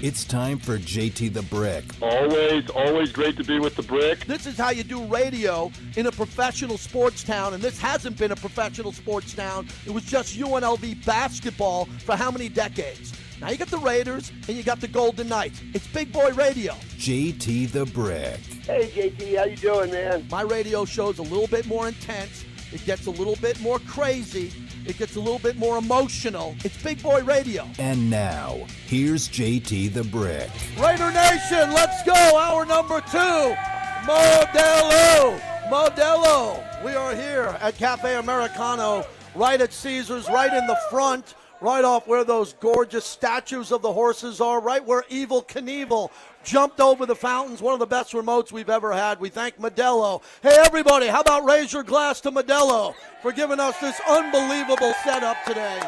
It's time for JT the Brick. Always, always great to be with the Brick. This is how you do radio in a professional sports town, and this hasn't been a professional sports town. It was just UNLV basketball for how many decades? Now you got the Raiders and you got the Golden Knights. It's Big Boy Radio. JT the Brick. Hey JT, how you doing, man? My radio show's a little bit more intense. It gets a little bit more crazy. It gets a little bit more emotional. It's Big Boy Radio. And now, here's JT the Brick. Raider Nation, let's go. Hour number two. Modelo. Modelo. We are here at Cafe Americano, right at Caesars, right in the front right off where those gorgeous statues of the horses are, right where Evel Knievel jumped over the fountains. One of the best remotes we've ever had. We thank Modelo. Hey, everybody, how about raise your glass to Modelo for giving us this unbelievable setup today?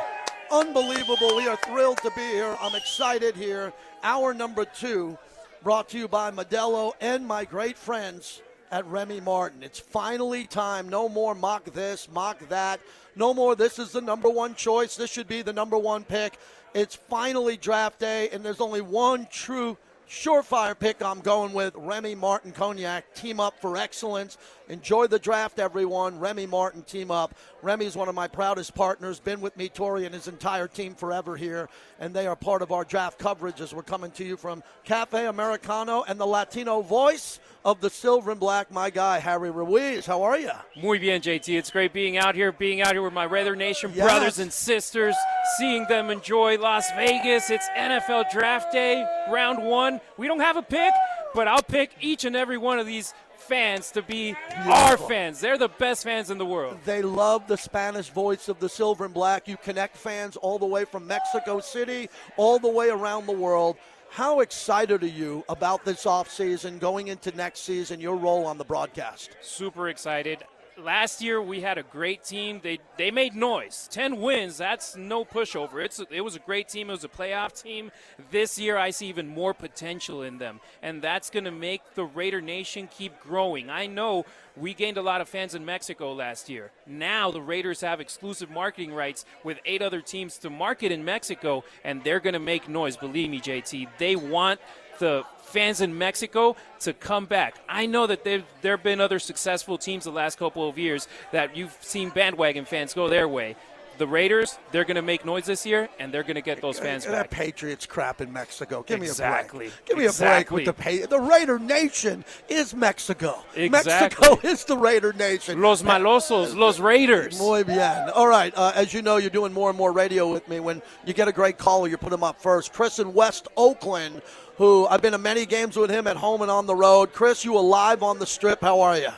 Unbelievable. We are thrilled to be here. I'm excited here. Hour number two, brought to you by Modelo and my great friends at Remy Martin. It's finally time. No more mock this, mock that. No more, this is the number one choice. This should be the number one pick. It's finally draft day, and there's only one true surefire pick I'm going with Remy Martin Cognac. Team up for excellence. Enjoy the draft, everyone. Remy Martin, team up. Remy is one of my proudest partners. Been with me, Tori, and his entire team forever here, and they are part of our draft coverage as we're coming to you from Cafe Americano and the Latino voice of the silver and black, my guy, Harry Ruiz. How are you? Muy bien, JT. It's great being out here, being out here with my Raider Nation Yes. brothers and sisters, seeing them enjoy Las Vegas. It's NFL Draft Day, round one. We don't have a pick, but I'll pick each and every one of these fans to be our fans. They're the best fans in the world. They love the Spanish voice of the silver and black. You connect fans all the way from Mexico City, all the way around the world. How excited are you about this offseason, going into next season, your role on the broadcast? Super excited. Last year we had a great team. They they made noise. Ten wins. That's no pushover. It's it was a great team. It was a playoff team. This year I see even more potential in them, and that's going to make the Raider Nation keep growing. I know we gained a lot of fans in Mexico last year. Now the Raiders have exclusive marketing rights with eight other teams to market in Mexico, and they're going to make noise. Believe me, JT. They want the fans in Mexico to come back. I know that there have been other successful teams the last couple of years that you've seen bandwagon fans go their way. The Raiders, they're going to make noise this year, and they're going to get those fans that back. Patriots crap in Mexico. Give Exactly. me a break. Give me Exactly. a break with the pa- The Raider Nation is Mexico. Exactly. Mexico is the Raider Nation. Los Malosos, Los Raiders. Muy bien. All right. Uh, as you know, you're doing more and more radio with me. When you get a great caller, you put them up first. Chris in West Oakland, who I've been to many games with him at home and on the road. Chris, you alive on the strip? How are you?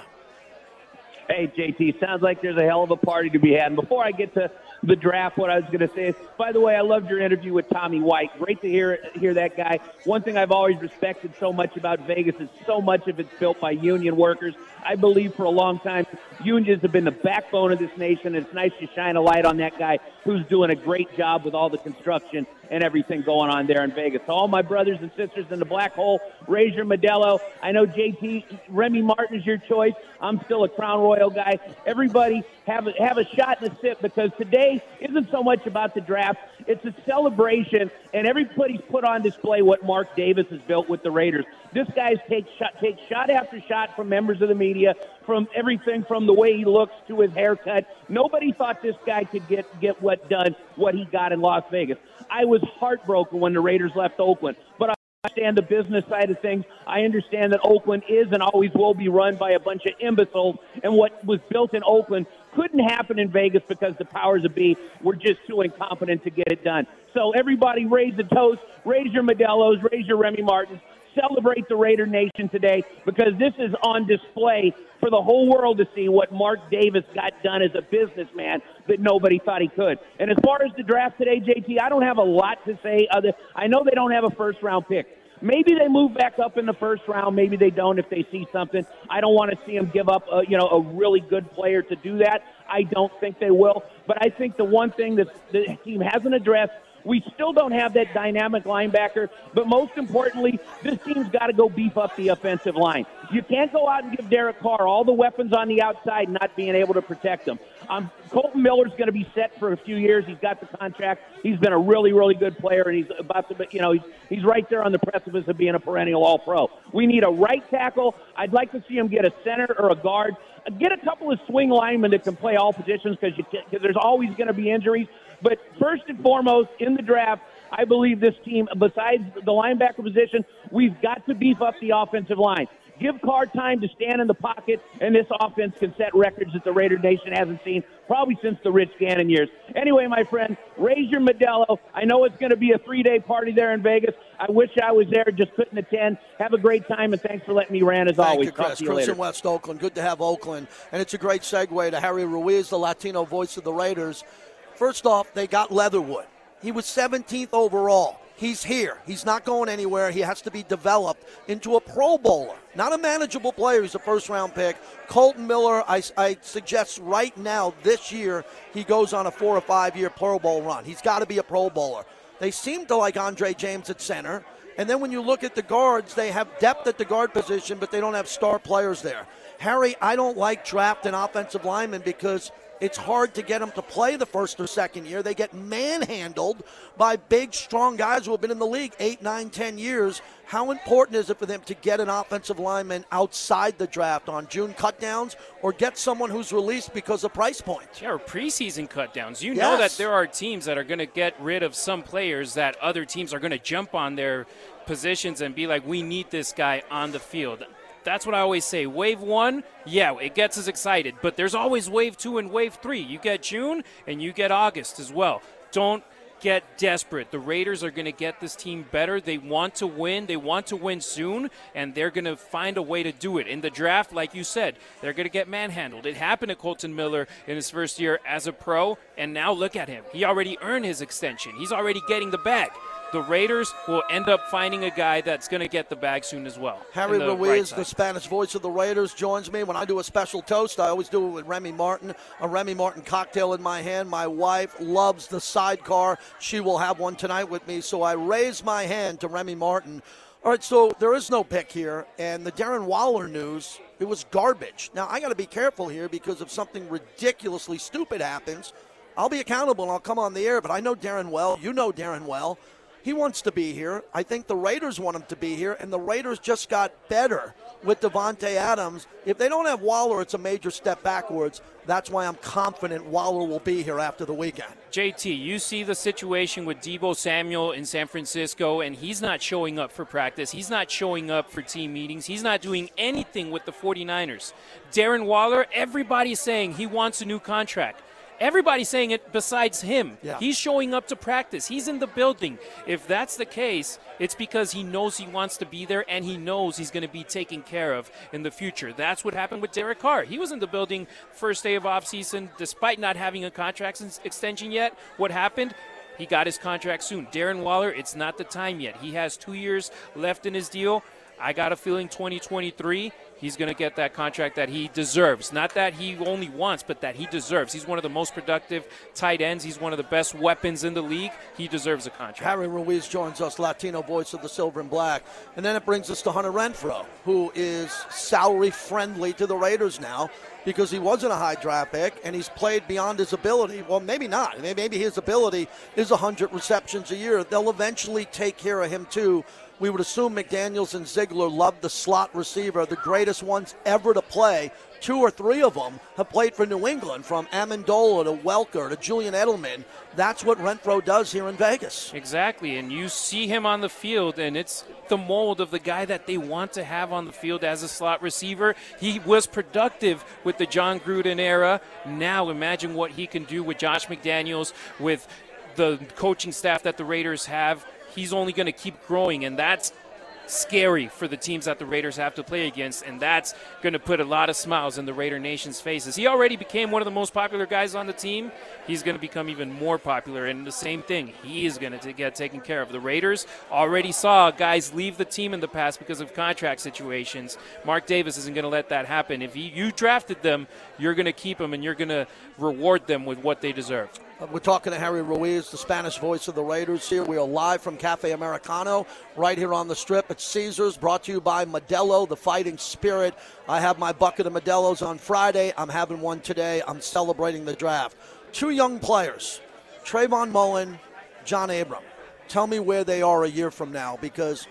Hey JT, sounds like there's a hell of a party to be had. And before I get to the draft, what I was going to say is, by the way, I loved your interview with Tommy White. Great to hear hear that guy. One thing I've always respected so much about Vegas is so much of it's built by union workers. I believe for a long time unions have been the backbone of this nation. And it's nice to shine a light on that guy who's doing a great job with all the construction and everything going on there in Vegas. All my brothers and sisters in the black hole, raise your Modelo. I know JT Remy Martin is your choice. I'm still a Crown Royal guy. Everybody have a, have a shot and a sip because today isn't so much about the draft. It's a celebration, and everybody's put on display what Mark Davis has built with the Raiders. This guy's take shot, take shot after shot from members of the media, from everything from the way he looks to his haircut. Nobody thought this guy could get get what done, what he got in Las Vegas. I was heartbroken when the Raiders left Oakland, but I understand the business side of things. I understand that Oakland is and always will be run by a bunch of imbeciles, and what was built in Oakland couldn't happen in Vegas because the powers that be were just too incompetent to get it done. So everybody raise the toast, raise your Modelo's, raise your Remy Martins, celebrate the Raider Nation today because this is on display for the whole world to see what Mark Davis got done as a businessman that nobody thought he could. And as far as the draft today, JT, I don't have a lot to say other I know they don't have a first round pick. Maybe they move back up in the first round. Maybe they don't if they see something. I don't want to see them give up, a, you know, a really good player to do that. I don't think they will. But I think the one thing that the team hasn't addressed We still don't have that dynamic linebacker, but most importantly, this team's got to go beef up the offensive line. You can't go out and give Derek Carr all the weapons on the outside, not being able to protect them. Um, Kolton Miller's going to be set for a few years. He's got the contract. He's been a really, really good player, and he's about to, you know, he's, he's right there on the precipice of being a perennial All Pro. We need a right tackle. I'd like to see him get a center or a guard. Get a couple of swing linemen that can play all positions because there's always going to be injuries. But first and foremost, in the draft, I believe this team, besides the linebacker position, we've got to beef up the offensive line. Give Carr time to stand in the pocket, and this offense can set records that the Raider Nation hasn't seen probably since the Rich Gannon years. Anyway, my friend, raise your Modelo. I know it's going to be a three day party there in Vegas. I wish I was there, just couldn't attend. Have a great time, and thanks for letting me rant as Thank always. You, Chris. Talk to you Chris later. in West Oakland. Good to have Oakland. And it's a great segue to Harry Ruiz, the Latino voice of the Raiders. First off, they got Leatherwood. He was 17th overall. He's here. He's not going anywhere. He has to be developed into a Pro Bowler, not a manageable player. He's a first round pick. Kolton Miller, I, I suggest right now, this year, he goes on a four or five year Pro Bowl run. He's got to be a Pro Bowler. They seem to like Andre James at center. And then when you look at the guards, they have depth at the guard position, but they don't have star players there. Harry, I don't like drafting offensive linemen because it's hard to get them to play the first or second year. They get manhandled by big, strong guys who have been in the league eight, nine, ten years. How important is it for them to get an offensive lineman outside the draft on June cutdowns or get someone who's released because of price point? Yeah, or preseason cutdowns. You Yes. know that there are teams that are going to get rid of some players that other teams are going to jump on their positions and be like, we need this guy on the field. That's what I always say. Wave one, yeah, it gets us excited, but there's always wave two and wave three. You get June and you get August as well. Don't get desperate. The Raiders are going to get this team better. They want to win. They want to win soon, and they're going to find a way to do it. In the draft, like you said, they're going to get manhandled. It happened to Kolton Miller in his first year as a pro, and now look at him. He already earned his extension. He's already getting the bag. The Raiders will end up finding a guy that's going to get the bag soon as well. Harry the Ruiz, right the. Spanish voice of the Raiders, joins me. When I do a special toast, I always do it with Remy Martin, a Remy Martin cocktail in my hand. My wife loves the sidecar. She will have one tonight with me. So I raise my hand to Remy Martin. All right, so there is no pick here. And the Darren Waller news, it was garbage. Now, I got to be careful here because if something ridiculously stupid happens, I'll be accountable and I'll come on the air. But I know Darren well. You know Darren well. He wants to be here. I think the Raiders want him to be here, and the Raiders just got better with Davante Adams. If they don't have Waller, it's a major step backwards. That's why I'm confident Waller will be here after the weekend. JT, you see the situation with Deebo Samuel in San Francisco, and he's not showing up for practice. He's not showing up for team meetings. He's not doing anything with the 49ers. Darren Waller, everybody's saying he wants a new contract. Everybody's saying it besides him. Yeah. He's showing up to practice. He's in the building. If that's the case, it's because he knows he wants to be there and he knows he's going to be taken care of in the future. That's what happened with Derek Carr. He was in the building first day of offseason despite not having a contract extension yet. What happened? He got his contract soon. Darren Waller, it's not the time yet. He has two years left in his deal. I got a feeling 2023, he's going to get that contract that he deserves. Not that he only wants, but that he deserves. He's one of the most productive tight ends. He's one of the best weapons in the league. He deserves a contract. Harry Ruiz joins us, Latino voice of the Silver and Black. And then it brings us to Hunter Renfrow, who is salary friendly to the Raiders now because he wasn't a high draft pick and he's played beyond his ability. Well, maybe not. Maybe his ability is 100 receptions a year. They'll eventually take care of him, too. We would assume McDaniels and Ziegler love the slot receiver, the greatest ones ever to play. Two or three of them have played for New England, from Amendola to Welker to Julian Edelman. That's what Renfrow does here in Vegas. Exactly, and you see him on the field, and it's the mold of the guy that they want to have on the field as a slot receiver. He was productive with the Jon Gruden era. Now imagine what he can do with Josh McDaniels, with the coaching staff that the Raiders have. He's only going to keep growing, and that's scary for the teams that the Raiders have to play against, and that's going to put a lot of smiles in the Raider Nation's faces. He already became one of the most popular guys on the team. He's going to become even more popular, and the same thing, he is going to get taken care of. The Raiders already saw guys leave the team in the past because of contract situations. Mark Davis isn't going to let that happen. If he, you drafted them, you're going to keep them, and you're going to reward them with what they deserve. Uh, we're talking to Harry Ruiz, the Spanish voice of the Raiders here. We are live from Cafe Americano right here on the strip at Caesars, brought to you by Modelo, the fighting spirit. I have my bucket of Modelos on Friday. I'm having one today. I'm celebrating the draft. Two young players, Trayvon Mullen, John Abram. Tell me where they are a year from now because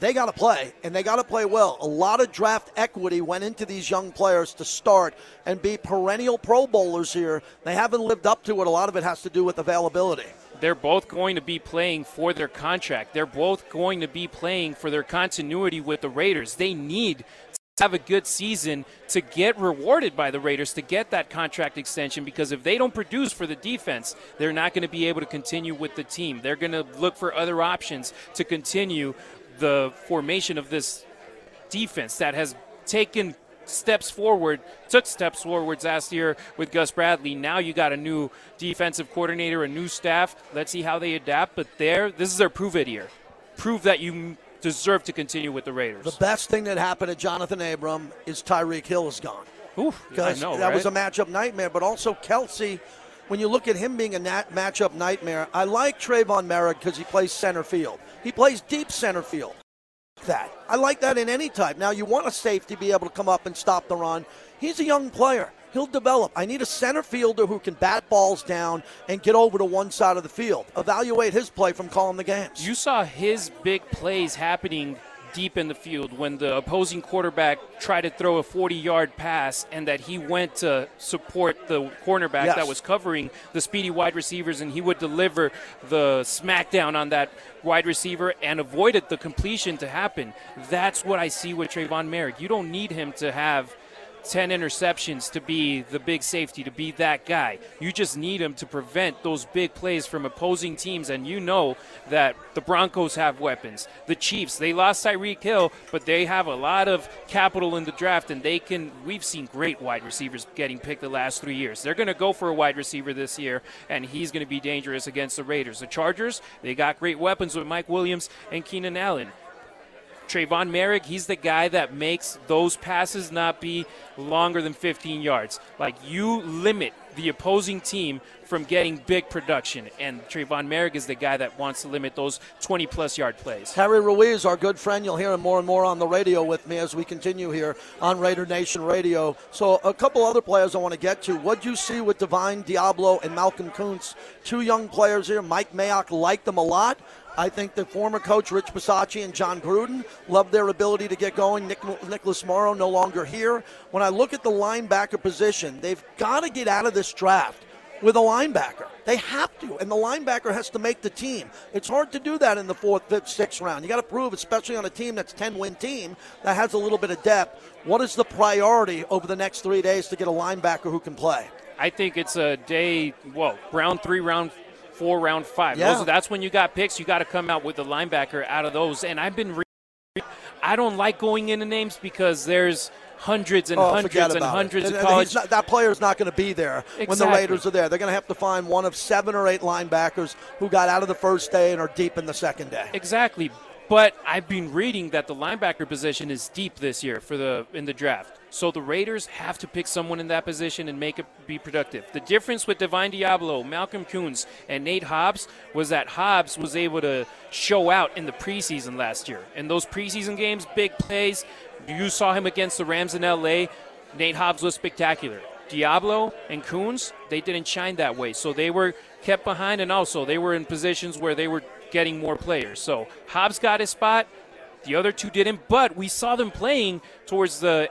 they got to play, and they got to play well. A lot of draft equity went into these young players to start and be perennial Pro Bowlers here. They haven't lived up to it. A lot of it has to do with availability. They're both going to be playing for their contract. They're both going to be playing for their continuity with the Raiders. They need to have a good season to get rewarded by the Raiders to get that contract extension because if they don't produce for the defense, they're not going to be able to continue with the team. They're going to look for other options to continue the formation of this defense that has taken steps forward, took steps forwards last year with Gus Bradley. Now you got a new defensive coordinator, a new staff. Let's see how they adapt. But there, this is their prove it year. Prove that you deserve to continue with the Raiders. The best thing that happened to Johnathan Abram is Tyreek Hill is gone. Oof, because know, that right? was a matchup nightmare. But also Kelce, when you look at him being a nat- matchup nightmare, I like Tre'von Moehrig because he plays center field. He plays deep center field. That I like that in any type. Now you want a safety be able to come up and stop the run. He's a young player. He'll develop. I need a center fielder who can bat balls down and get over to one side of the field. Evaluate his play from calling the games. You saw his big plays happening deep in the field when the opposing quarterback tried to throw a 40 yard pass and that he went to support the cornerback Yes. that was covering the speedy wide receivers and he would deliver the smackdown on that wide receiver and avoided the completion to happen. That's what I see with Tre'von Moehrig. You don't need him to have 10 interceptions to be the big safety, to be that guy. You just need him to prevent those big plays from opposing teams. And you know that the Broncos have weapons. The Chiefs, they lost Tyreek Hill, but they have a lot of capital in the draft, and they can. We've seen great wide receivers getting picked the last three years. They're going to go for a wide receiver this year, and he's going to be dangerous against the Raiders. The Chargers, they got great weapons with Mike Williams and Keenan Allen. Tre'von Moehrig, he's the guy that makes those passes not be longer than 15 yards. Like you limit the opposing team from getting big production, and Tre'von Moehrig is the guy that wants to limit those 20 plus yard plays. Harry Ruiz, our good friend, you'll hear him more and more on the radio with me as we continue here on Raider Nation Radio. So, a couple other players I want to get to. What'd you see with Divine Deablo and Malcolm Koonce? Two young players here. Mike Mayock liked them a lot. I think the former coach Rich Bisaccia and Jon Gruden love their ability to get going. Nick, Nicholas Morrow no longer here. When I look at the linebacker position, they've got to get out of this draft with a linebacker. They have to, and the linebacker has to make the team. It's hard to do that in the fourth, fifth, sixth round. You got to prove, especially on a team that's 10 win team that has a little bit of depth. What is the priority over the next three days to get a linebacker who can play? I think it's a day, well, round three, round four, round five. Yeah. Those, that's when you got picks. You got to come out with the linebacker out of those. And I've been, re- I don't like going into names because there's hundreds and Oh, hundreds and hundreds it. of And- college not- that player's not going to be there when the Raiders are there. They're going to have to find one of seven or eight linebackers who got out of the first day and are deep in the second day. Exactly. But I've been reading that the linebacker position is deep this year for the in the draft. So the Raiders have to pick someone in that position and make it be productive. The difference with Divine Deablo, Malcolm Koonce, and Nate Hobbs was that Hobbs was able to show out in the preseason last year. In those preseason games, big plays. You saw him against the Rams in LA. Nate Hobbs was spectacular. Deablo and Koonce, they didn't shine that way. So they were kept behind, and also they were in positions where they were getting more players. So Hobbs got his spot, the other two didn't, but we saw them playing towards the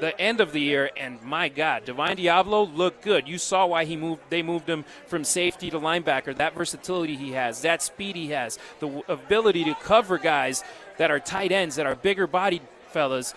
the end of the year, and my God, Divine Deablo looked good. You saw why he moved. They moved him from safety to linebacker. That versatility he has, that speed he has, the ability to cover guys that are tight ends, that are bigger bodied fellas.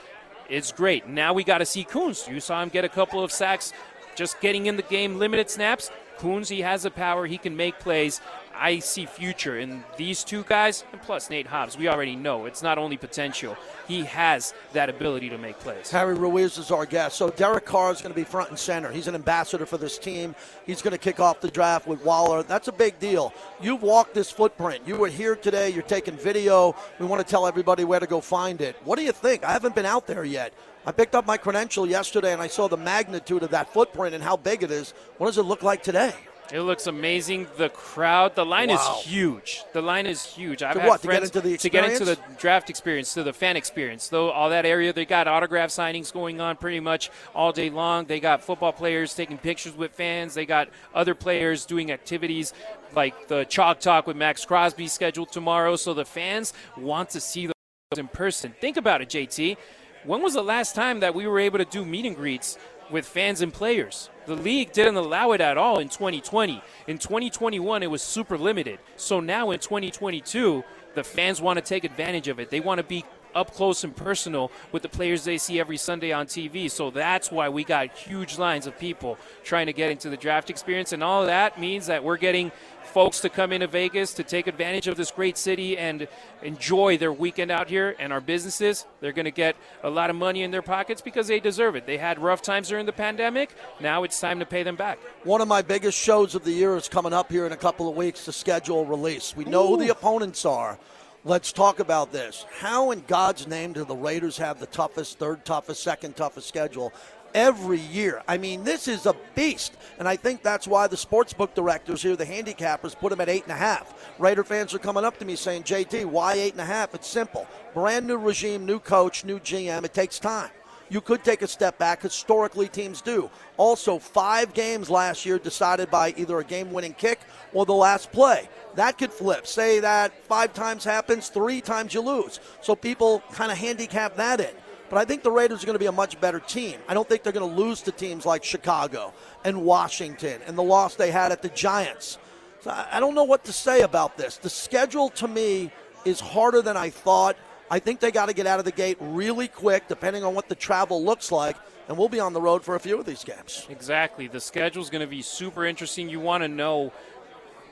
It's great. Now we got to see Koonce. You saw him get a couple of sacks, just getting in the game, limited snaps. Koonce, he has the power. He can make plays. I see future in these two guys, and plus Nate Hobbs. We already know it's not only potential; he has that ability to make plays. Harry Ruiz is our guest. So Derek Carr is going to be front and center. He's an ambassador for this team. He's going to kick off the draft with Waller. That's a big deal. You've walked this footprint. You were here today. You're taking video. We want to tell everybody where to go find it. What do you think? I haven't been out there yet. I picked up my credential yesterday and I saw the magnitude of that footprint and how big it is. What does it look like today? It looks amazing. The crowd, the line Wow. is huge. The line is huge. I've To had what, to get friends into the to get into the draft experience, to the fan experience. Though all that area, they got autograph signings going on pretty much all day long. They got football players taking pictures with fans. They got other players doing activities like the chalk talk with Maxx Crosby scheduled tomorrow. So the fans want to see those in person. Think about it, JT. When was the last time that we were able to do meet and greets with fans and players? The league didn't allow it at all in 2020. In 2021, it was super limited. So now in 2022, the fans want to take advantage of it. They want to be up close and personal with the players they see every Sunday on TV. So that's why we got huge lines of people trying to get into the draft experience. And all of that means that we're getting folks to come into Vegas to take advantage of this great city and enjoy their weekend out here. And our businesses, they're going to get a lot of money in their pockets because they deserve it. They had rough times during the pandemic. Now it's time to pay them back. One of my biggest shows of the year is coming up here in a couple of weeks to schedule release. We know who the opponents are. Let's talk about this. How in God's name do the Raiders have the toughest, third toughest, second toughest schedule every year? I mean, this is a beast. And I think that's why the sports book directors here, the handicappers, put them at eight and a half. Raider fans are coming up to me saying, JT, why eight and a half? It's simple. Brand new regime, new coach, new GM. It takes time you could take a step back. Historically, teams do. Also, five games last year decided by either a game winning kick or the last play. That could flip. Say that five times happens, three times you lose. So people kind of handicap that in. But I think the Raiders are going to be a much better team. I don't think they're going to lose to teams like Chicago and Washington and the loss they had at the Giants. So I I don't know what to say about this. The schedule to me is harder than I thought. I think they got to get out of the gate really quick, depending on what the travel looks like, and we'll be on the road for a few of these games. Exactly. The schedule is going to be super interesting. You want to know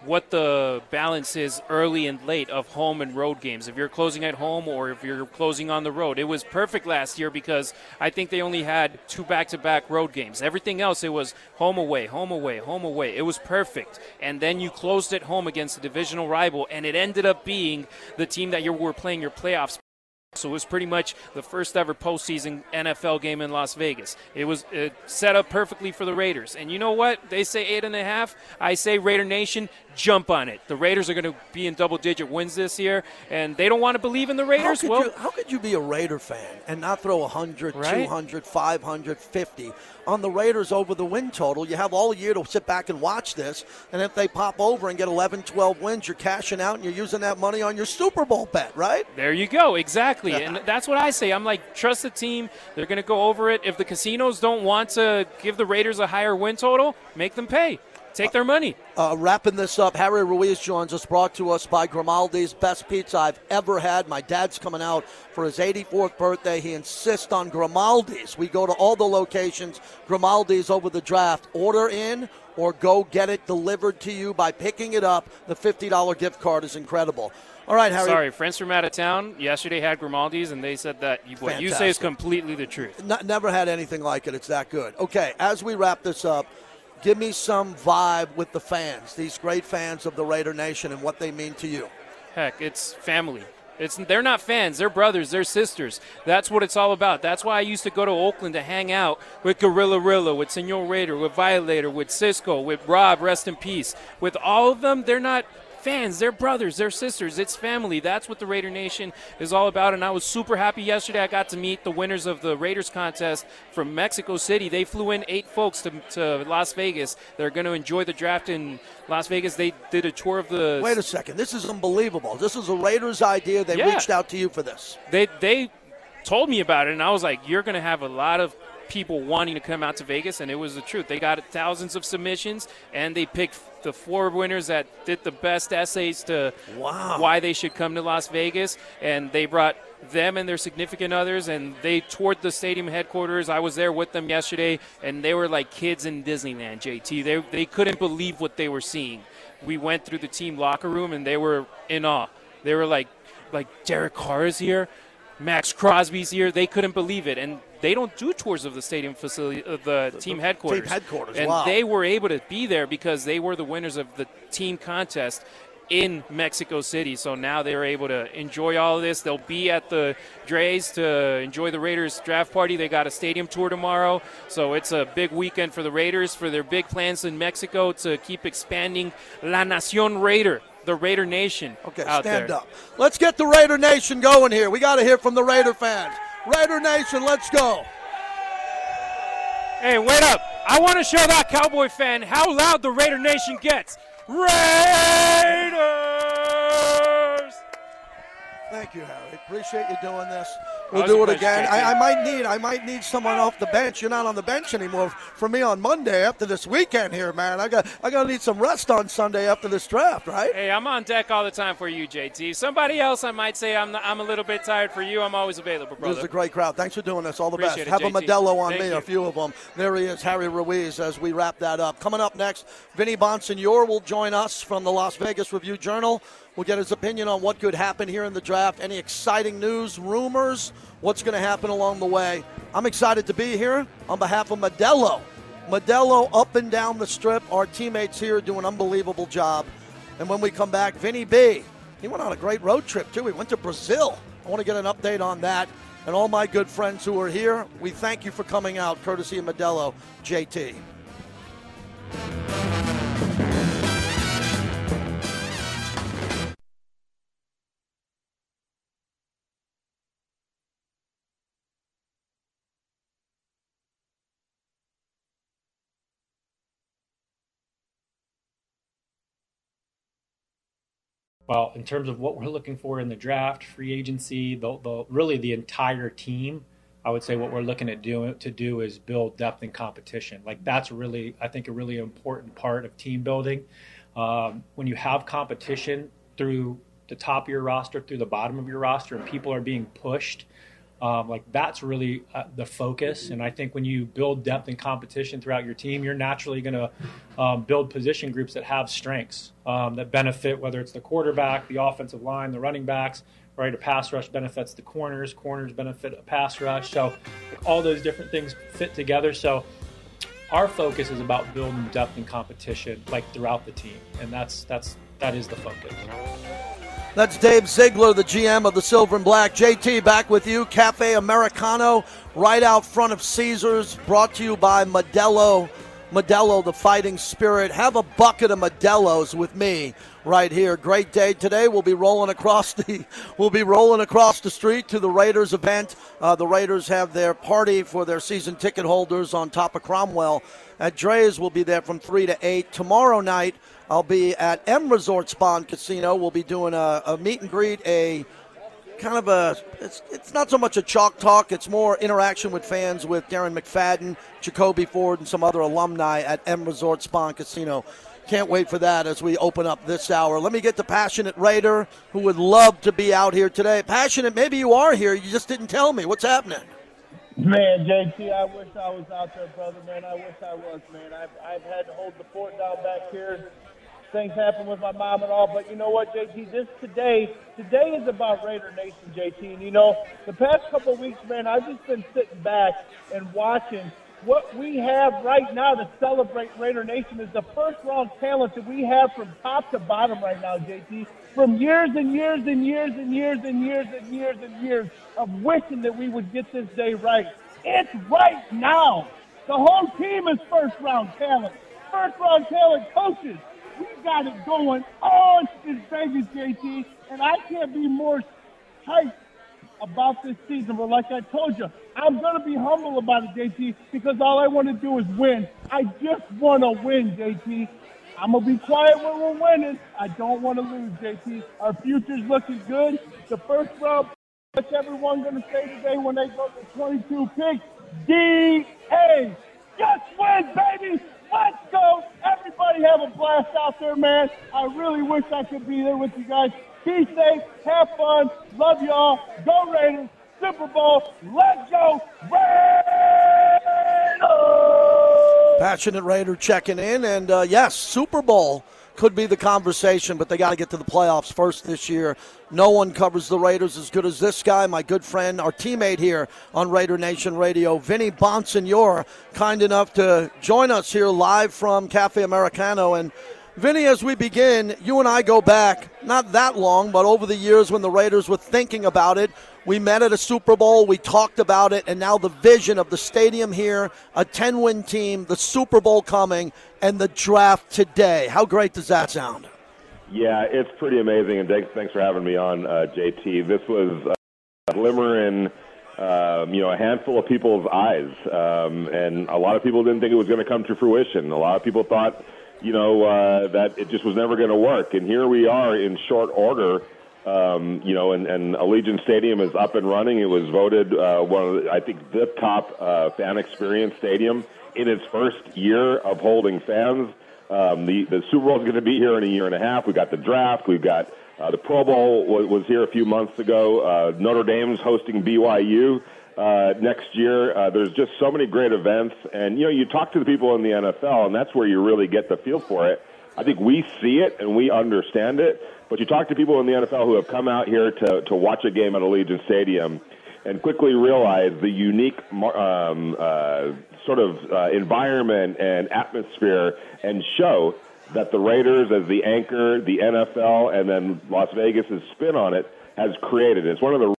what the balance is early and late of home and road games. If you're closing at home or if you're closing on the road. It was perfect last year because I think they only had two back-to-back road games. Everything else it was home away, home away, home away. It was perfect. And then you closed at home against a divisional rival and it ended up being the team that you were playing your playoffs so it was pretty much the first ever postseason NFL game in Las Vegas. It was uh, set up perfectly for the Raiders. And you know what? They say eight and a half. I say Raider Nation, jump on it. The Raiders are going to be in double digit wins this year, and they don't want to believe in the How Raiders. could, well, you, how could you be a Raider fan and not throw 100, Right? 200, 500, 50 on the Raiders over the win total? You have all year to sit back and watch this, and if they pop over and get 11, 12 wins, you're cashing out and you're using that money on your Super Bowl bet, right? There you go, exactly. and that's what I say. I'm like, trust the team. They're going to go over it. If the casinos don't want to give the Raiders a higher win total, make them pay. Take their money. Uh, wrapping this up, Harry Ruiz joins us, brought to us by Grimaldi's. Best pizza I've ever had. My dad's coming out for his 84th birthday. He insists on Grimaldi's. We go to all the locations, Grimaldi's over the draft. Order in or go get it delivered to you by picking it up. The $50 gift card is incredible. All right, Harry. Sorry, friends from out of town yesterday had Grimaldi's, and they said that you- what you say is completely the truth. N- never had anything like it. It's that good. Okay, as we wrap this up, give me some vibe with the fans, these great fans of the Raider Nation, and what they mean to you. Heck, it's family. It's they're not fans. They're brothers. They're sisters. That's what it's all about. That's why I used to go to Oakland to hang out with Gorilla Rilla, with Senor Raider, with Violator, with Cisco, with Rob. Rest in peace. With all of them, they're not fans. They're brothers. They're sisters. It's family. That's what the Raider Nation is all about. And I was super happy yesterday. I got to meet the winners of the Raiders contest from Mexico City. They flew in eight folks to, to Las Vegas. They're going to enjoy the draft in Las Vegas. They did a tour of the Wait a second. This is unbelievable. This is a Raiders idea. They Yeah. reached out to you for this. they they told me about it, and I was like, "You're going to have a lot of people wanting to come out to Vegas," and it was the truth. They got thousands of submissions, and they picked the four winners that did the best essays to Wow. why they should come to Las Vegas, and they brought them and their significant others, and they toured the stadium headquarters. I was there with them yesterday, and they were like kids in Disneyland. JT, they they couldn't believe what they were seeing. We went through the team locker room, and they were in awe. They were like, like Derek Carr is here, Maxx Crosby's here. They couldn't believe it, and they don't do tours of the stadium facility, of the, team headquarters. Team headquarters, and wow. they were able to be there because they were the winners of the team contest. in Mexico City. So now they're able to enjoy all of this. They'll be at the Drai's to enjoy the Raiders draft party. They got a stadium tour tomorrow. So it's a big weekend for the Raiders for their big plans in Mexico to keep expanding La Nacion Raider. The Raider Nation. Okay, stand there. up. Let's get the Raider Nation going here. We got to hear from the Raider fans. Raider Nation, let's go. Hey, wait up. I want to show that Cowboy fan how loud the Raider Nation gets. Raiders! Thank you, Harry. Appreciate you doing this. We'll do it again. I, I might need I might need someone off the bench. You're not on the bench anymore for me on Monday after this weekend here, man. I got I gotta need some rest on Sunday after this draft, right? Hey, I'm on deck all the time for you, JT. Somebody else, I might say I'm, I'm a little bit tired for you. I'm always available, brother. This is a great crowd. Thanks for doing this. All the Appreciate best. it, Have a JT. Modelo on Thank me, you. a few of them. There he is, Harry Ruiz, as we wrap that up. Coming up next, Vinny Bonsignore will join us from the Las Vegas Review Journal. We'll get his opinion on what could happen here in the draft, any exciting news, rumors, what's going to happen along the way. I'm excited to be here on behalf of Modelo. Modelo up and down the strip. Our teammates here do an unbelievable job. And when we come back, Vinny B. He went on a great road trip too. He went to Brazil. I want to get an update on that. And all my good friends who are here, we thank you for coming out, courtesy of Modelo, JT. Well, in terms of what we're looking for in the draft, free agency, the, the really the entire team, I would say what we're looking at do to do is build depth and competition. Like that's really, I think, a really important part of team building. Um, when you have competition through the top of your roster, through the bottom of your roster, and people are being pushed, um, like that's really uh, the focus. And I think when you build depth and competition throughout your team, you're naturally going to um, build position groups that have strengths um, that benefit whether it's the quarterback, the offensive line, the running backs. Right, a pass rush benefits the corners. Corners benefit a pass rush. So, like, all those different things fit together. So, our focus is about building depth and competition, like throughout the team, and that's that's that is the focus. That's Dave Ziegler, the GM of the Silver and Black. JT back with you. Cafe Americano, right out front of Caesars, brought to you by Modelo. Modelo, the fighting spirit. Have a bucket of Modelo's with me right here. Great day today. We'll be rolling across the we'll be rolling across the street to the Raiders event. Uh, the Raiders have their party for their season ticket holders on top of Cromwell. At Drai's, we'll be there from three to eight. Tomorrow night. I'll be at M Resort Spa and Casino. We'll be doing a, a meet and greet, a kind of a it's, it's not so much a chalk talk it's more interaction with fans with darren mcfadden jacoby ford and some other alumni at m resort spa and casino. Can't wait for that as we open up this hour. Let me get to passionate raider who would love to be out here today. Passionate maybe you are here. You just didn't tell me. What's happening Man, JT, I wish I was out there, brother. Man, I wish I was, man. I've, I've had to hold the fort down back here. Things happen with my mom and all, but you know what, JT? This today, today is about Raider Nation, JT. And you know, the past couple of weeks, man, I've just been sitting back and watching what we have right now to celebrate Raider Nation is the first round talent that we have from top to bottom right now, JT. From years and years and years and years and years and years and years of wishing that we would get this day right. It's right now. The whole team is first round talent. First round talent coaches. We got it going on in Vegas, JT, and I can't be more hyped about this season. But like I told you, I'm going to be humble about it, JT, because all I want to do is win. I just want to win, JT. I'm going to be quiet when we're winning. I don't want to lose, JT. Our future's looking good. The first round, what's everyone going to say today when they go to 22 picks? D-A. Just win, baby. Let's go. Everybody have a blast out there, man. I really wish I could be there with you guys. Be safe. Have fun. Love y'all. Go Raiders. Super Bowl. Let's go. Raiders! passionate raider checking in and uh, yes super bowl could be the conversation but they got to get to the playoffs first this year no one covers the raiders as good as this guy my good friend our teammate here on raider nation radio vinny bonsignore kind enough to join us here live from cafe americano and Vinny, as we begin, you and I go back not that long, but over the years when the Raiders were thinking about it. We met at a Super Bowl, we talked about it, and now the vision of the stadium here, a 10 win team, the Super Bowl coming, and the draft today. How great does that sound? Yeah, it's pretty amazing, and thanks for having me on, uh, JT. This was a glimmer in, um, you know, a handful of people's eyes, um, and a lot of people didn't think it was going to come to fruition. A lot of people thought you know, uh, that it just was never going to work. And here we are in short order. Um, you know, and, and Allegiant Stadium is up and running. It was voted uh, one of, the, I think, the top uh, fan experience stadium in its first year of holding fans. Um, the the Super Bowl is going to be here in a year and a half. We got the draft. We've got uh, the Pro Bowl was, was here a few months ago. Uh, Notre Dame's hosting BYU uh, next year. Uh, there's just so many great events, and you know, you talk to the people in the NFL, and that's where you really get the feel for it. I think we see it and we understand it, but you talk to people in the NFL who have come out here to to watch a game at Allegiant Stadium, and quickly realize the unique um, uh, sort of uh, environment and atmosphere and show that the Raiders, as the anchor, the NFL, and then Las Vegas's spin on it, has created. It's one of the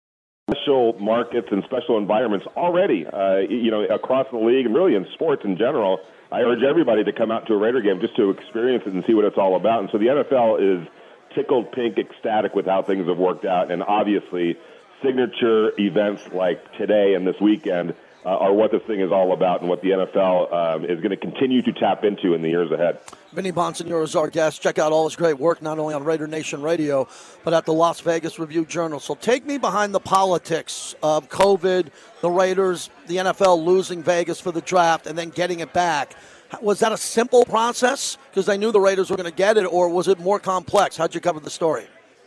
special markets and special environments already, uh, you know, across the league and really in sports in general. I urge everybody to come out to a Raider game just to experience it and see what it's all about. And so the NFL is tickled pink, ecstatic with how things have worked out, and obviously signature events like today and this weekend uh, are what this thing is all about and what the NFL um, is going to continue to tap into in the years ahead. Vinny Bonsignore is our guest. Check out all his great work, not only on Raider Nation Radio, but at the Las Vegas Review Journal. So take me behind the politics of COVID, the Raiders, the NFL losing Vegas for the draft, and then getting it back. Was that a simple process because they knew the Raiders were going to get it, or was it more complex? How'd you cover the story?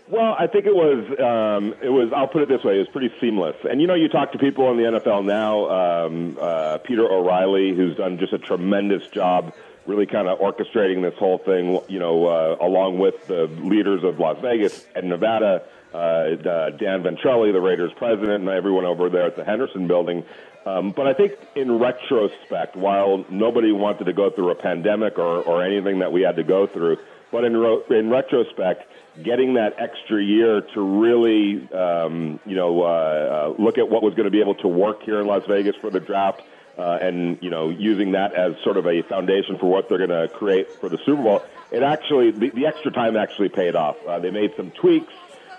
Well, I think it was. Um, it was. I'll put it this way: it was pretty seamless. And you know, you talk to people in the NFL now. Um, uh, Peter O'Reilly, who's done just a tremendous job, really kind of orchestrating this whole thing. You know, uh, along with the leaders of Las Vegas and Nevada, uh, uh, Dan Ventrelle, the Raiders president, and everyone over there at the Henderson Building. Um, but I think, in retrospect, while nobody wanted to go through a pandemic or, or anything that we had to go through, but in, ro- in retrospect getting that extra year to really, um, you know, uh, uh, look at what was going to be able to work here in Las Vegas for the draft, uh, and you know, using that as sort of a foundation for what they're going to create for the Super Bowl. It actually, the, the extra time actually paid off. Uh, they made some tweaks.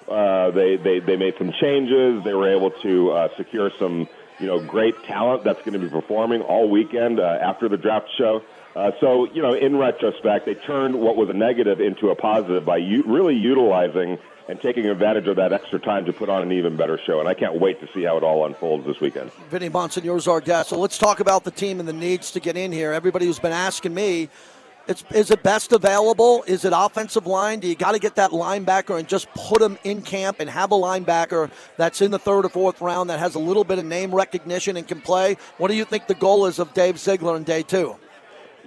Uh, they, they they made some changes. They were able to uh, secure some, you know, great talent that's going to be performing all weekend after the draft show. Uh, so, you know, in retrospect, they turned what was a negative into a positive by u- really utilizing and taking advantage of that extra time to put on an even better show. And I can't wait to see how it all unfolds this weekend. Vinny Bonsignore's our guest. So let's talk about the team and the needs to get in here. Everybody who's been asking me, is it best available? Is it offensive line? Do you got to get that linebacker and just put him in camp and have a linebacker that's in the third or fourth round that has a little bit of name recognition and can play? What do you think the goal is of Dave Ziegler in day two?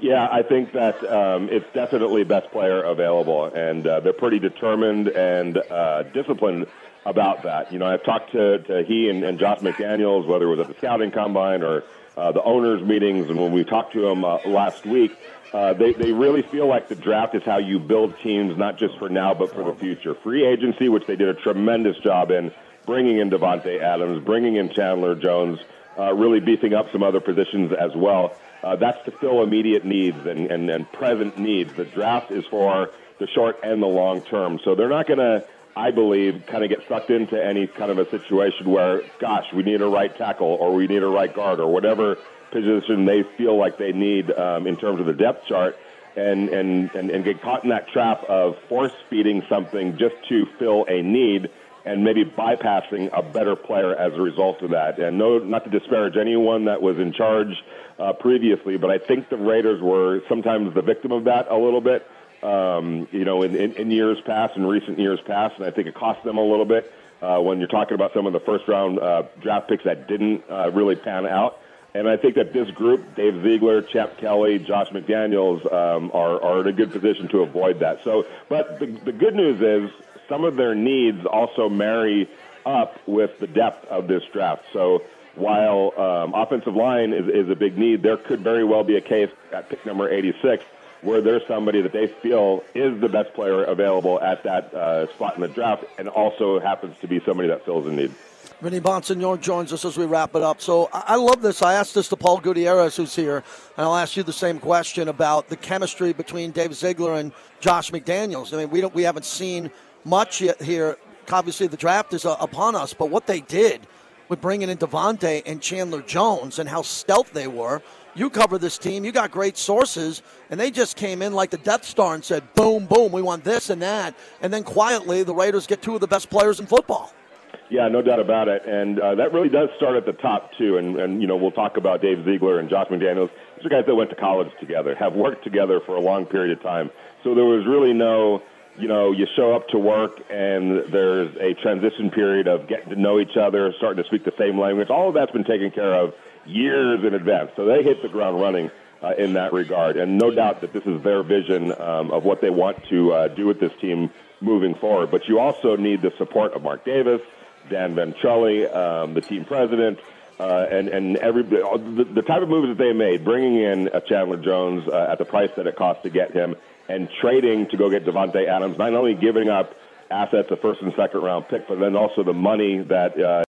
Yeah, I think that um, it's definitely best player available, and uh, they're pretty determined and uh, disciplined about that. You know, I've talked to, to he and, and Josh McDaniels, whether it was at the scouting combine or uh, the owners' meetings, and when we talked to them uh, last week, uh, they, they really feel like the draft is how you build teams, not just for now, but for the future. Free agency, which they did a tremendous job in, bringing in Davante Adams, bringing in Chandler Jones, uh, really beefing up some other positions as well. Uh, that's to fill immediate needs and, and, and present needs. The draft is for the short and the long term. So they're not going to, I believe, kind of get sucked into any kind of a situation where, gosh, we need a right tackle or we need a right guard or whatever position they feel like they need um, in terms of the depth chart. And, and, and, and get caught in that trap of force feeding something just to fill a need and maybe bypassing a better player as a result of that. And no, not to disparage anyone that was in charge uh, previously, but I think the Raiders were sometimes the victim of that a little bit. Um, you know, in, in, in years past, in recent years past, and I think it cost them a little bit uh, when you're talking about some of the first round uh, draft picks that didn't uh, really pan out. And I think that this group, Dave Ziegler, Champ Kelly, Josh McDaniels, um, are, are in a good position to avoid that. So, but the, the good news is some of their needs also marry up with the depth of this draft. So while um, offensive line is, is a big need, there could very well be a case at pick number 86 where there's somebody that they feel is the best player available at that uh, spot in the draft, and also happens to be somebody that fills a need. Vinny Bonsignore joins us as we wrap it up. So I, I love this. I asked this to Paul Gutierrez, who's here, and I'll ask you the same question about the chemistry between Dave Ziegler and Josh McDaniels. I mean, we don't, we haven't seen much yet here. Obviously, the draft is uh, upon us, but what they did with bringing in Davante and Chandler Jones and how stealth they were. You cover this team. You got great sources, and they just came in like the Death Star and said, "Boom, boom, we want this and that." And then quietly, the Raiders get two of the best players in football. Yeah, no doubt about it, and uh, that really does start at the top too. And, and you know, we'll talk about Dave Ziegler and Josh McDaniels. These are guys that went to college together, have worked together for a long period of time. So there was really no, you know, you show up to work and there's a transition period of getting to know each other, starting to speak the same language. All of that's been taken care of years in advance. So they hit the ground running uh, in that regard, and no doubt that this is their vision um, of what they want to uh, do with this team moving forward. But you also need the support of Mark Davis Dan Ventrelle, um, the team president, uh, and and every the, the type of moves that they made, bringing in a Chandler Jones uh, at the price that it cost to get him, and trading to go get Davante Adams, not only giving up assets, a first and second round pick, but then also the money that uh,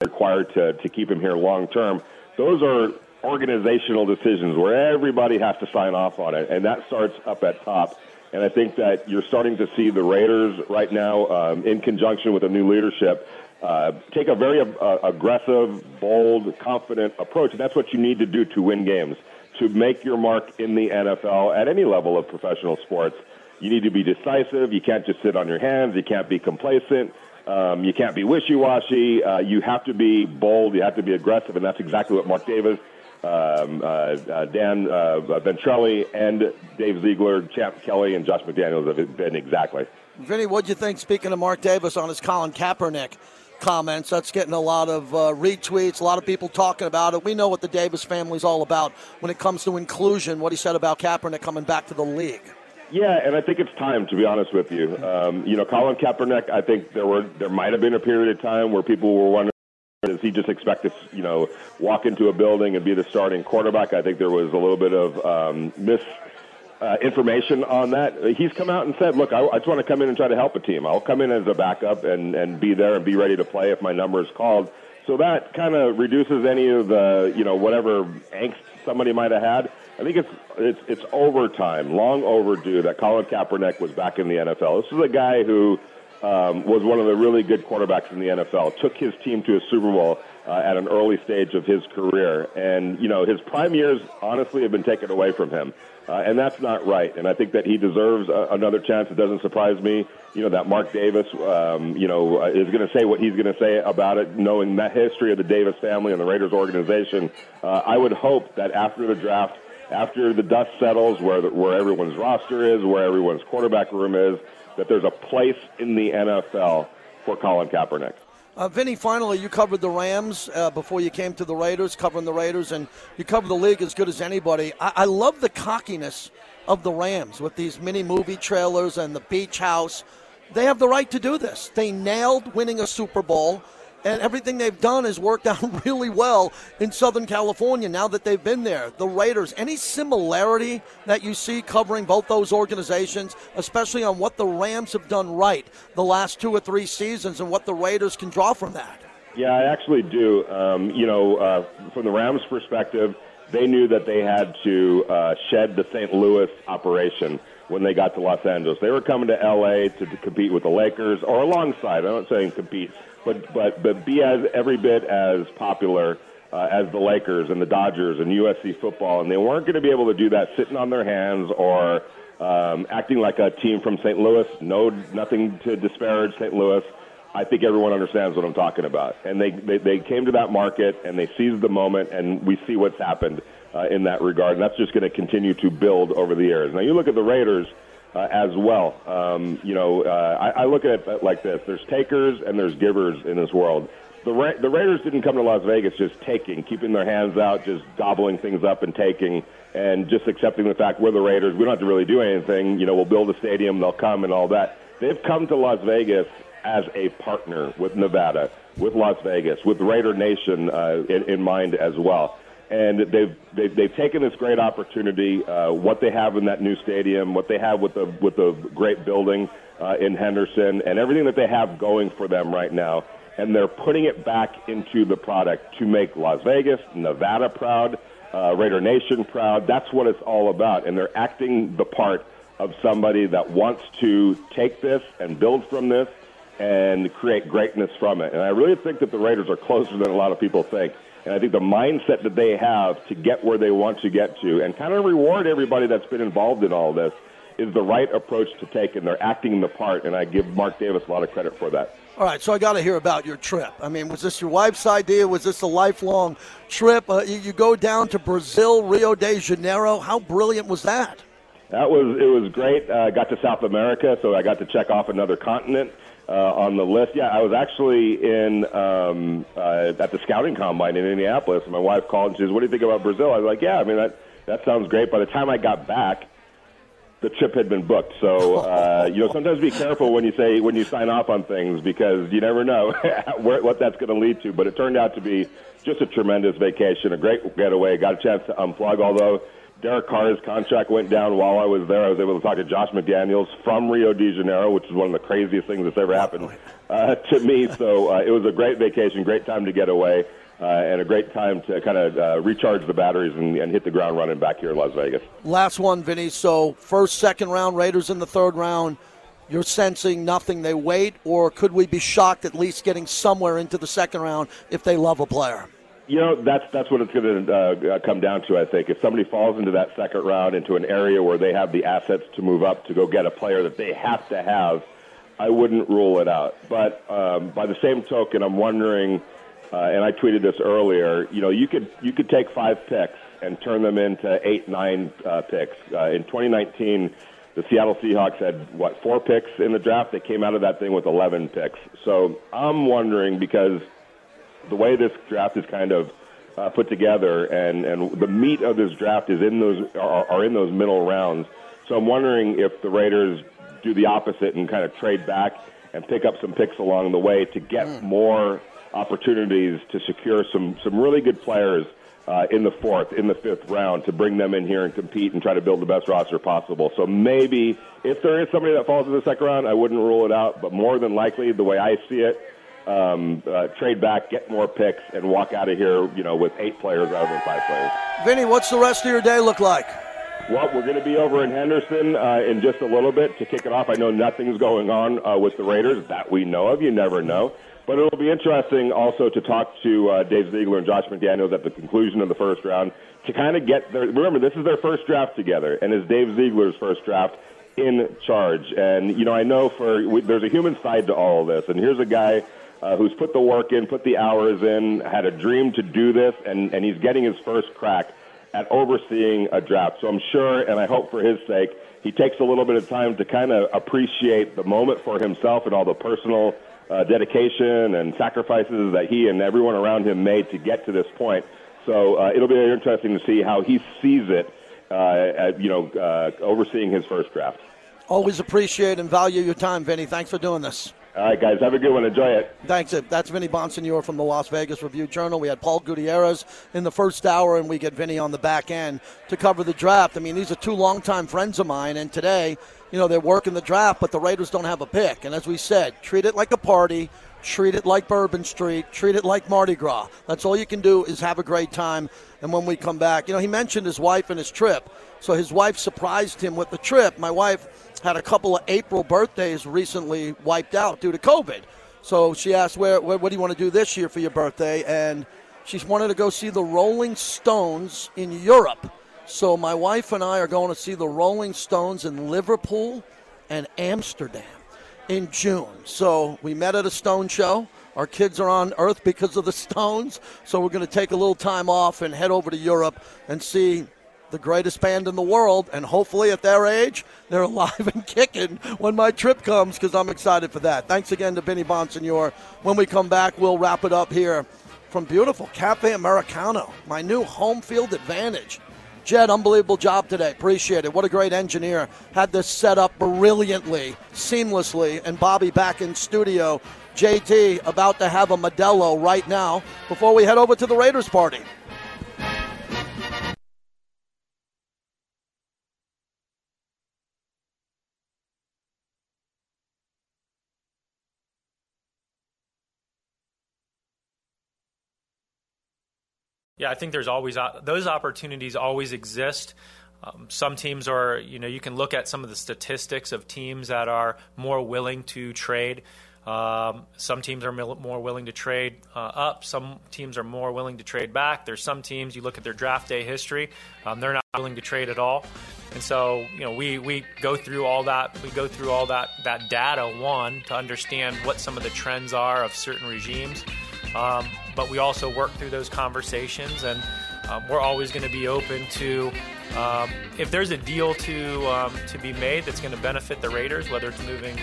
required to to keep him here long term. Those are organizational decisions where everybody has to sign off on it, and that starts up at top. And I think that you're starting to see the Raiders right now, um, in conjunction with the new leadership, uh, take a very uh, aggressive, bold, confident approach. And that's what you need to do to win games. To make your mark in the NFL at any level of professional sports, you need to be decisive. You can't just sit on your hands. You can't be complacent. Um, you can't be wishy-washy. Uh, you have to be bold. You have to be aggressive, and that's exactly what Mark Davis, um, uh, uh, Dan uh, Ventrelle, and Dave Ziegler, Champ Kelly, and Josh McDaniels have been exactly. Vinny, what do you think? Speaking of Mark Davis on his Colin Kaepernick comments. That's getting a lot of uh, retweets, a lot of people talking about it. We know what the Davis family's all about when it comes to inclusion, what he said about Kaepernick coming back to the league. Yeah, and I think it's time to be honest with you. Um, you know, Colin Kaepernick. I think there were there might have been a period of time where people were wondering does he just expect to you know walk into a building and be the starting quarterback? I think there was a little bit of um, mis uh, information on that. He's come out and said, "Look, I, I just want to come in and try to help a team. I'll come in as a backup and and be there and be ready to play if my number is called." So that kind of reduces any of the you know whatever angst somebody might have had. I think it's it's it's overtime, long overdue that Colin Kaepernick was back in the NFL. This is a guy who um, was one of the really good quarterbacks in the NFL. Took his team to a Super Bowl uh, at an early stage of his career, and you know his prime years honestly have been taken away from him. Uh, and that's not right. And I think that he deserves a, another chance. It doesn't surprise me, you know, that Mark Davis, um, you know, uh, is going to say what he's going to say about it, knowing that history of the Davis family and the Raiders organization. Uh, I would hope that after the draft, after the dust settles, where the, where everyone's roster is, where everyone's quarterback room is, that there's a place in the NFL for Colin Kaepernick. Uh, Vinny, finally, you covered the Rams uh, before you came to the Raiders, covering the Raiders, and you cover the league as good as anybody. I, I love the cockiness of the Rams with these mini movie trailers and the beach house. They have the right to do this. They nailed winning a Super Bowl and everything they've done has worked out really well in Southern California now that they've been there. The Raiders, any similarity that you see covering both those organizations, especially on what the Rams have done right the last two or three seasons and what the Raiders can draw from that? Yeah, I actually do. Um, you know, uh, from the Rams' perspective, they knew that they had to uh, shed the St. Louis operation when they got to Los Angeles. They were coming to L.A. to, to compete with the Lakers or alongside. I'm not saying compete, but but but be as every bit as popular uh, as the Lakers and the Dodgers and USC football, and they weren't going to be able to do that sitting on their hands or um, acting like a team from St. Louis. No, nothing to disparage St. Louis. I think everyone understands what I'm talking about, and they they, they came to that market and they seized the moment, and we see what's happened uh, in that regard, and that's just going to continue to build over the years. Now you look at the Raiders uh, as well. Um, you know, uh, I, I look at it like this: there's takers and there's givers in this world. The, Ra- the Raiders didn't come to Las Vegas just taking, keeping their hands out, just gobbling things up and taking, and just accepting the fact we're the Raiders. We don't have to really do anything. You know, we'll build a stadium, they'll come, and all that. They've come to Las Vegas as a partner with Nevada, with Las Vegas, with Raider Nation uh, in, in mind as well. And they've they've, they've taken this great opportunity. Uh, what they have in that new stadium, what they have with the with the great building uh, in Henderson, and everything that they have going for them right now, and they're putting it back into the product to make Las Vegas, Nevada proud, uh, Raider Nation proud. That's what it's all about, and they're acting the part of somebody that wants to take this and build from this and create greatness from it. And I really think that the Raiders are closer than a lot of people think. And I think the mindset that they have to get where they want to get to and kind of reward everybody that's been involved in all this is the right approach to take, and they're acting the part. And I give Mark Davis a lot of credit for that. All right, so I got to hear about your trip. I mean, was this your wife's idea? Was this a lifelong trip? Uh, you, you go down to Brazil, Rio de Janeiro. How brilliant was that? That was it was great. I uh, got to South America, so I got to check off another continent uh, on the list. Yeah, I was actually in um, uh, at the scouting combine in Indianapolis. And my wife called and she says, "What do you think about Brazil?" I was like, "Yeah, I mean that that sounds great." By the time I got back, the trip had been booked. So uh, you know, sometimes be careful when you say when you sign off on things because you never know where, what that's going to lead to. But it turned out to be just a tremendous vacation, a great getaway. Got a chance to unplug, although Derek Carr's contract went down while I was there. I was able to talk to Josh McDaniels from Rio de Janeiro, which is one of the craziest things that's ever happened uh, to me. So uh, it was a great vacation, great time to get away, uh, and a great time to kind of uh, recharge the batteries and, and hit the ground running back here in Las Vegas. Last one, Vinny. So first, second round, Raiders in the third round. You're sensing nothing. They wait, or could we be shocked at least getting somewhere into the second round if they love a player? You know, that's that's what it's going to uh, come down to. I think if somebody falls into that second round into an area where they have the assets to move up to go get a player that they have to have, I wouldn't rule it out. But um, by the same token, I'm wondering, uh, and I tweeted this earlier. You know, you could you could take five picks and turn them into eight, nine uh, picks. Uh, in 2019, the Seattle Seahawks had what four picks in the draft. They came out of that thing with 11 picks. So I'm wondering because the way this draft is kind of uh, put together, and and the meat of this draft is in those are, are in those middle rounds. So I'm wondering if the Raiders do the opposite and kind of trade back and pick up some picks along the way to get mm. more opportunities to secure some some really good players uh, in the fourth, in the fifth round to bring them in here and compete and try to build the best roster possible. So maybe if there is somebody that falls in the second round, I wouldn't rule it out. But more than likely, the way I see it, um, uh, trade back, get more picks, and walk out of here, you know, with eight players rather than five players. Vinny, what's the rest of your day look like? Well, we're going to be over in Henderson uh, in just a little bit to kick it off. I know nothing's going on uh, with the Raiders that we know of. You never know. But it'll be interesting also to talk to uh, Dave Ziegler and Josh McDaniels at the conclusion of the first round to kind of get their. Remember, this is their first draft together, and it's Dave Ziegler's first draft in charge. And you know, I know for we, there's a human side to all of this, and here's a guy uh, who's put the work in, put the hours in, had a dream to do this, and, and he's getting his first crack at overseeing a draft. So I'm sure, and I hope for his sake, he takes a little bit of time to kind of appreciate the moment for himself and all the personal uh, dedication and sacrifices that he and everyone around him made to get to this point. So uh, it'll be interesting to see how he sees it, uh, at, you know, uh, overseeing his first draft. Always appreciate and value your time, Vinny. Thanks for doing this. All right, guys. Have a good one. Enjoy it. Thanks. Uh, that's Vinny Bonsignore from the Las Vegas Review Journal. We had Paul Gutierrez in the first hour, and we get Vinny on the back end to cover the draft. I mean, these are two longtime friends of mine, and today, you know, they're working the draft, but the Raiders don't have a pick. And as we said, treat it like a party. Treat it like Bourbon Street. Treat it like Mardi Gras. That's all you can do is have a great time. And when we come back, you know, he mentioned his wife and his trip. So his wife surprised him with the trip. My wife had a couple of April birthdays recently wiped out due to COVID. So she asked, where, where, what do you want to do this year for your birthday? And she wanted to go see the Rolling Stones in Europe. So my wife and I are going to see the Rolling Stones in Liverpool and Amsterdam in June. So we met at a Stone show. Our kids are on Earth because of the Stones. So we're going to take a little time off and head over to Europe and see the greatest band in the world, and hopefully at their age, they're alive and kicking when my trip comes because I'm excited for that. Thanks again to Vinny Bonsignore. When we come back, we'll wrap it up here from beautiful Cafe Americano, my new home field advantage. Jed, unbelievable job today. Appreciate it. What a great engineer. Had this set up brilliantly, seamlessly, and Bobby back in studio. JT about to have a Modelo right now before we head over to the Raiders party. Yeah, I think there's always those opportunities always exist. Um, some teams are, you know, you can look at some of the statistics of teams that are more willing to trade. Um, some teams are more willing to trade uh, up. Some teams are more willing to trade back. There's some teams you look at their draft day history, um, they're not willing to trade at all. And so, you know, we, we go through all that. We go through all that that data one to understand what some of the trends are of certain regimes. Um, but we also work through those conversations, and um, we're always going to be open to um, if there's a deal to um, to be made that's going to benefit the Raiders, whether it's moving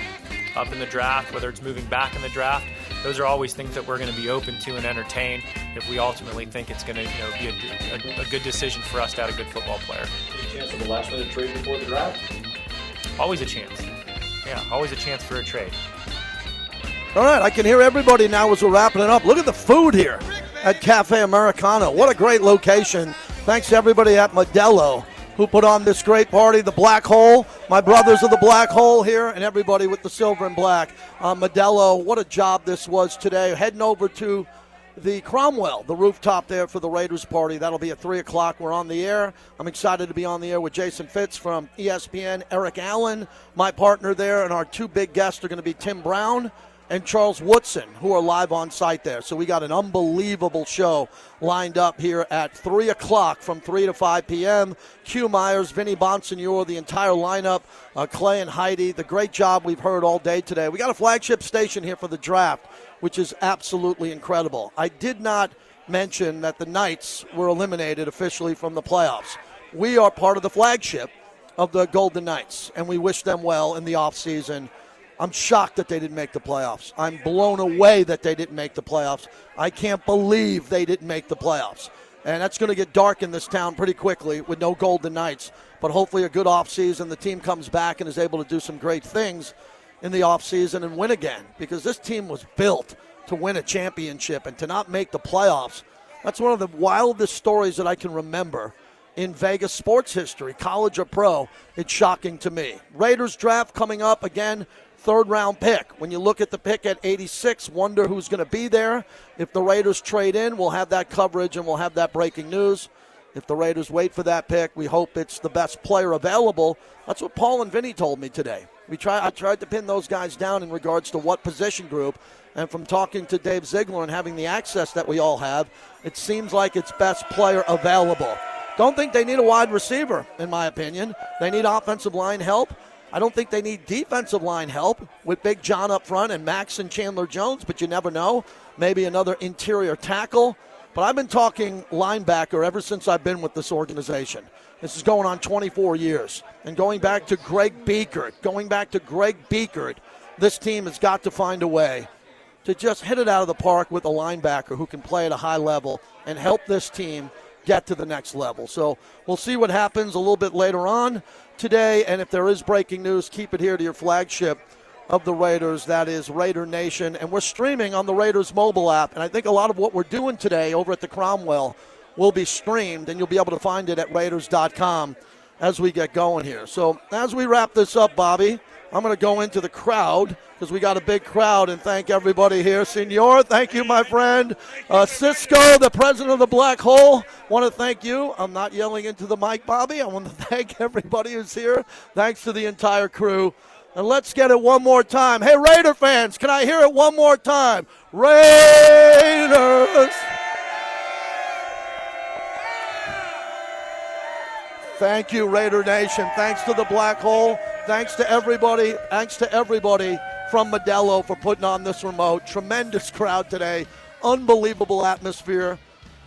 up in the draft, whether it's moving back in the draft. Those are always things that we're going to be open to and entertain if we ultimately think it's going to you know, be a, a, a good decision for us to have a good football player. Any chance of a last minute trade before the draft? Always a chance. Yeah, always a chance for a trade. All right, I can hear everybody now as we're wrapping it up. Look at the food here at Cafe Americano. What a great location. Thanks to everybody at Modelo who put on this great party. The Black Hole, my brothers of the Black Hole here, and everybody with the silver and black. Uh, Modelo, what a job this was today. Heading over to the Cromwell, the rooftop there for the Raiders party. That'll be at 3 o'clock. We're on the air. I'm excited to be on the air with Jason Fitz from ESPN, Eric Allen, my partner there, and our two big guests are going to be Tim Brown and Charles Woodson, who are live on site there. So we got an unbelievable show lined up here at 3 o'clock from 3 to 5 p.m. Q Myers, Vinny Bonsignore, the entire lineup, uh, Clay and Heidi, the great job we've heard all day today. We got a flagship station here for the draft, which is absolutely incredible. I did not mention that the Knights were eliminated officially from the playoffs. We are part of the flagship of the Golden Knights, and we wish them well in the offseason. I'm shocked that they didn't make the playoffs. I'm blown away that they didn't make the playoffs. I can't believe they didn't make the playoffs. And that's going to get dark in this town pretty quickly with no Golden Knights. But hopefully, a good offseason. The team comes back and is able to do some great things in the offseason and win again because this team was built to win a championship and to not make the playoffs. That's one of the wildest stories that I can remember in Vegas sports history, college or pro. It's shocking to me. Raiders draft coming up again third round pick. When you look at the pick at 86, wonder who's going to be there. If the Raiders trade in, we'll have that coverage and we'll have that breaking news. If the Raiders wait for that pick, we hope it's the best player available. That's what Paul and Vinny told me today. We try, I tried to pin those guys down in regards to what position group. And from talking to Dave Ziegler and having the access that we all have, it seems like it's best player available. Don't think they need a wide receiver, in my opinion. They need offensive line help. I don't think they need defensive line help with Big John up front and Maxx and Chandler Jones, but you never know. Maybe another interior tackle. But I've been talking linebacker ever since I've been with this organization. This is going on 24 years. And going back to Greg Biekert, going back to Greg Biekert, this team has got to find a way to just hit it out of the park with a linebacker who can play at a high level and help this team get to the next level. So we'll see what happens a little bit later on today. And if there is breaking news, keep it here to your flagship of the Raiders. That is Raider Nation. And we're streaming on the Raiders mobile app. And I think a lot of what we're doing today over at the Cromwell will be streamed, and you'll be able to find it at Raiders.com as we get going here. So as we wrap this up, Bobby, I'm going to go into the crowd because we got a big crowd and thank everybody here. Senor, thank you, my friend. Uh, Cisco, the president of the Black Hole, want to thank you. I'm not yelling into the mic, Bobby. I want to thank everybody who's here. Thanks to the entire crew. And let's get it one more time. Hey, Raider fans, can I hear it one more time? Raiders! Thank you, Raider Nation. Thanks to the Black Hole. Thanks to everybody. Thanks to everybody from Modelo for putting on this remote. Tremendous crowd today. Unbelievable atmosphere.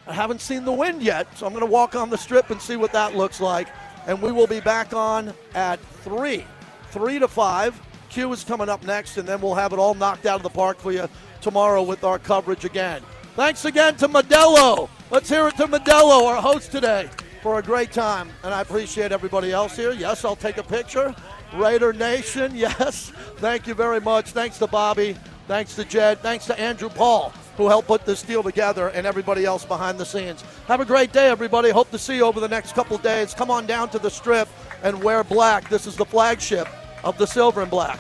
I haven't seen the wind yet, so I'm going to walk on the strip and see what that looks like. And we will be back on at 3. 3 to 5. Q is coming up next, and then we'll have it all knocked out of the park for you tomorrow with our coverage again. Thanks again to Modelo. Let's hear it to Modelo, our host today for a great time, and I appreciate everybody else here. Yes, I'll take a picture. Raider Nation, yes. Thank you very much. Thanks to Bobby. Thanks to Jed. Thanks to Andrew Paul, who helped put this deal together, and everybody else behind the scenes. Have a great day, everybody. Hope to see you over the next couple days. Come on down to the strip and wear black. This is the flagship of the Silver and Black.